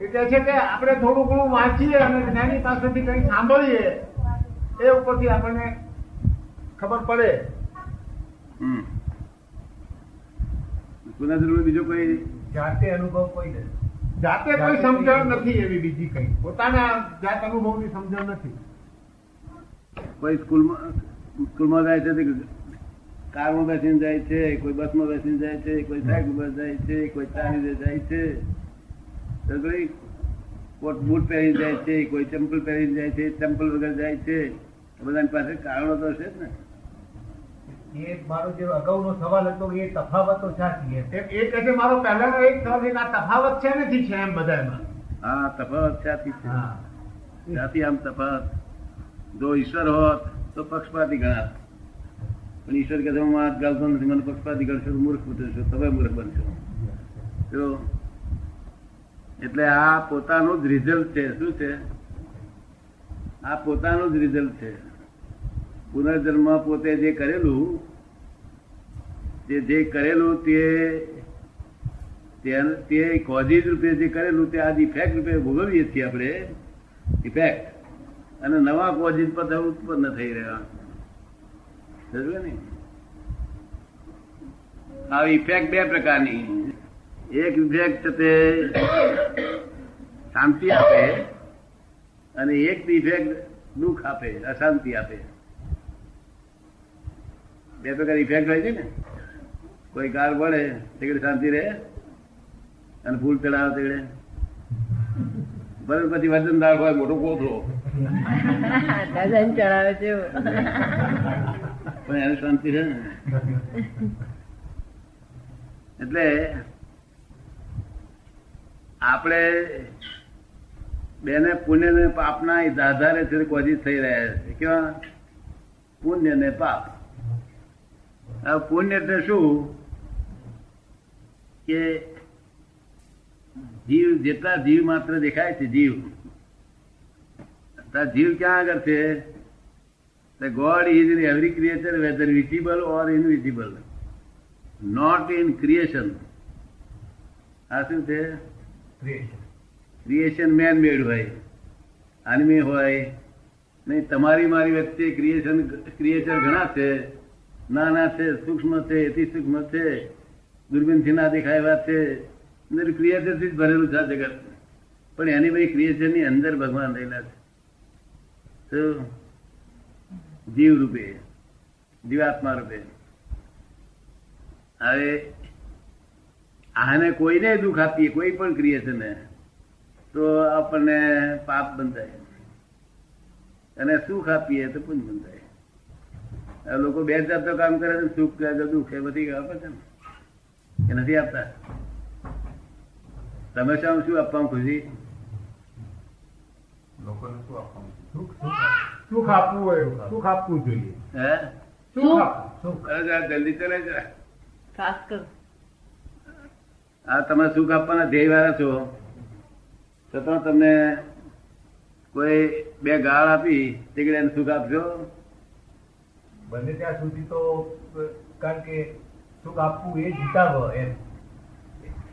એ કે છે કે આપણે થોડું ઘણું વાંચીએ અને જ્ઞાની પાસેથી કંઈ સાંભળીએ એ ઉપરથી આપણને ખબર પડે. જરૂર બીજો કોઈ? જાતે અનુભવ કોઈ નથી. જાતે કોઈ સમજણ નથી એવી બીજી કઈ. પોતાના જાત અનુભવની સમજણ નથી. કોઈ સ્કૂલમાં સ્કૂલમાં જાય છે કારમાં બેસીને જાય છે કોઈ બસમાં બેસીને જાય છે કોઈ સાયકલ બસ જાય છે કોઈ ચાલીને જાય છે? કોટ બૂટ પહેરી જાય છે કોઈ ચંપલ પહેરી જાય છે ચંપલ વગર જાય છે બધાની પાસે કારણો તો છે ને. એ મારો જે અગાઉનો સવાલ હતો એ તફાવતો સાચી. એ એ કહે છે મારો પહેલાનો એક સવાલ છે આ તફાવત છે નથી છે એમ બધામાં હા તફાવત છે. હા. આમ તફાવત. જો ઈશ્વર હોત તો પક્ષપાતી ગણાત. પણ ઈશ્વર કે હું હાથ ગાલતો નથી મને પક્ષપાતી ગણશો તો મૂર્ખ છો તમે મૂર્ખ બનશો. જો એટલે આ પોતાનું જ રિઝલ્ટ છે. શું છે? આ પોતાનું જ રિઝલ્ટ છે. પુનર્જન્મ પોતે જે કરેલું, તે જે કરેલું તે કોઝિજ રૂપે જે કરેલું તે આજ ઇફેક્ટ રૂપે ભોગવીએ છીએ આપણે. ઇફેક્ટ અને નવા કોઝિજ પર ઉત્પન્ન થઈ રહ્યા. ને? આ ઇફેક્ટ બે પ્રકારની. એક ઇફેક્ટ તે શાંતિ આપે અને એક ઇફેક્ટ દુઃખ આપે અશાંતિ આપે. બે પ્રકાર ઇફેક્ટ હોય છે ને. કોઈ કાર પડે તે શાંતિ રહે અને ફૂલ ચડાવે તે ભલે પછી વજનદાર હોય મોટો કોથળો. વજન ચડાવે છે પણ એને શાંતિ રહે ને. એટલે આપણે બેને પુણ્ય ને પાપના આધારે કોજી થઈ રહ્યા છે કેવા પુણ્ય ને પાપ હવે પુણ્ય એટલે શું કે જીવ જેટલા જીવ માત્ર દેખાય છે જીવ જીવ ક્યાં આગળ છે The God is in every creature, whether visible or. Not in creation. આ શું છે. ક્રિએશન મેન મેડ હોય. આનમી હોય. નહીં, તમારી મારી વચ્ચે ક્રિએશન ક્રિએશન ઘણા છે. નાના છે, સૂક્ષ્મ છે અતિ સૂક્ષ્મ છે. દૂરબીનથી ના દેખાય એવા છે ક્રિએશનથી જ ભરેલું છે જગત. પણ એની બધી ક્રિએચરની અંદર ભગવાન રહેલા છે? જીવ રૂપે, જીવાત્મા રૂપે. હવે આને કોઈને દુઃખ આપીએ કોઈ પણ ક્રિએશન તો આપણને પાપ બંધાય. અને સુખ આપીએ તો પુણ્ય બંધાય. લોકો બે જાતનું કામ કરે છે સુખ તો દુઃખ એ બધી આપે છે ને. કે નથી આપતા? તમે શું શું આપવાનું ખુશી? લોકોને શું આપવાનું સુખ સુખ આપવું. હોય સુખ આપવું જોઈએ. હે? સુખ જલ્દી ચલાય જરા ખાસ કર. આ તમે સુખ આપવાના ધ્યેય વાળા છો છતાં તમને કોઈ બે ગાળ આપી તે એને સુખ આપજો. બને ત્યાં સુધી તો કારણ કે સુખ આપવું એ જીતાવ એમ.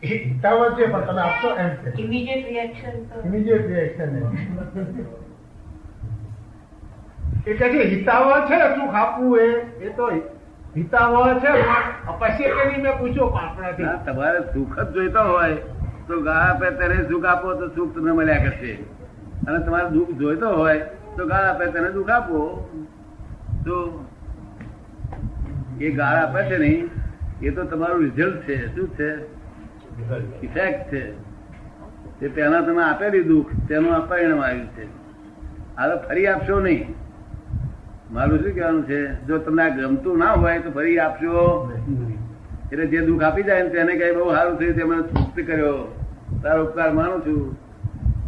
એ છે પણ તમે આપશો એમ છે. ઇમિડિયેટ રિએક્શન ઇમિડિયેટ રિએક્શન એ કહે છે હિતાવ છે સુખ આપવું એ એ તો તમારે સુખ જ જોઈતા હોય, તો ગાળ આપે ત્યારે સુખ આપો, તો સુખ તમને મળ્યા કરશે. અને તમારે દુઃખ જોઈતો હોય, તો ગાળ આપે તેને દુઃખ આપો. તો એ ગાળ આપે છે નહીં, એ તો તમારું રિઝલ્ટ છે. શું છે? ઇફેક્ટ છે. તે પહેલા તમે આપેલી દુઃખ, તેનું પરિણામ આવ્યું છે. હવે ફરી આપશો નહીં. મારું શું કહેવાનું છે? જો તમને આ ગમતું ના હોય તો ફરી આપશો. એટલે જે દુઃખ આપી જાય ને તેને કઈ બહુ સારું થયું તે મને તૃપ્ત કર્યો. તારો ઉપકાર માનું છું.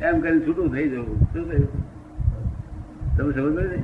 એમ કરીને છૂટું થઈ જવું. શું થયું? તમે સમજ ને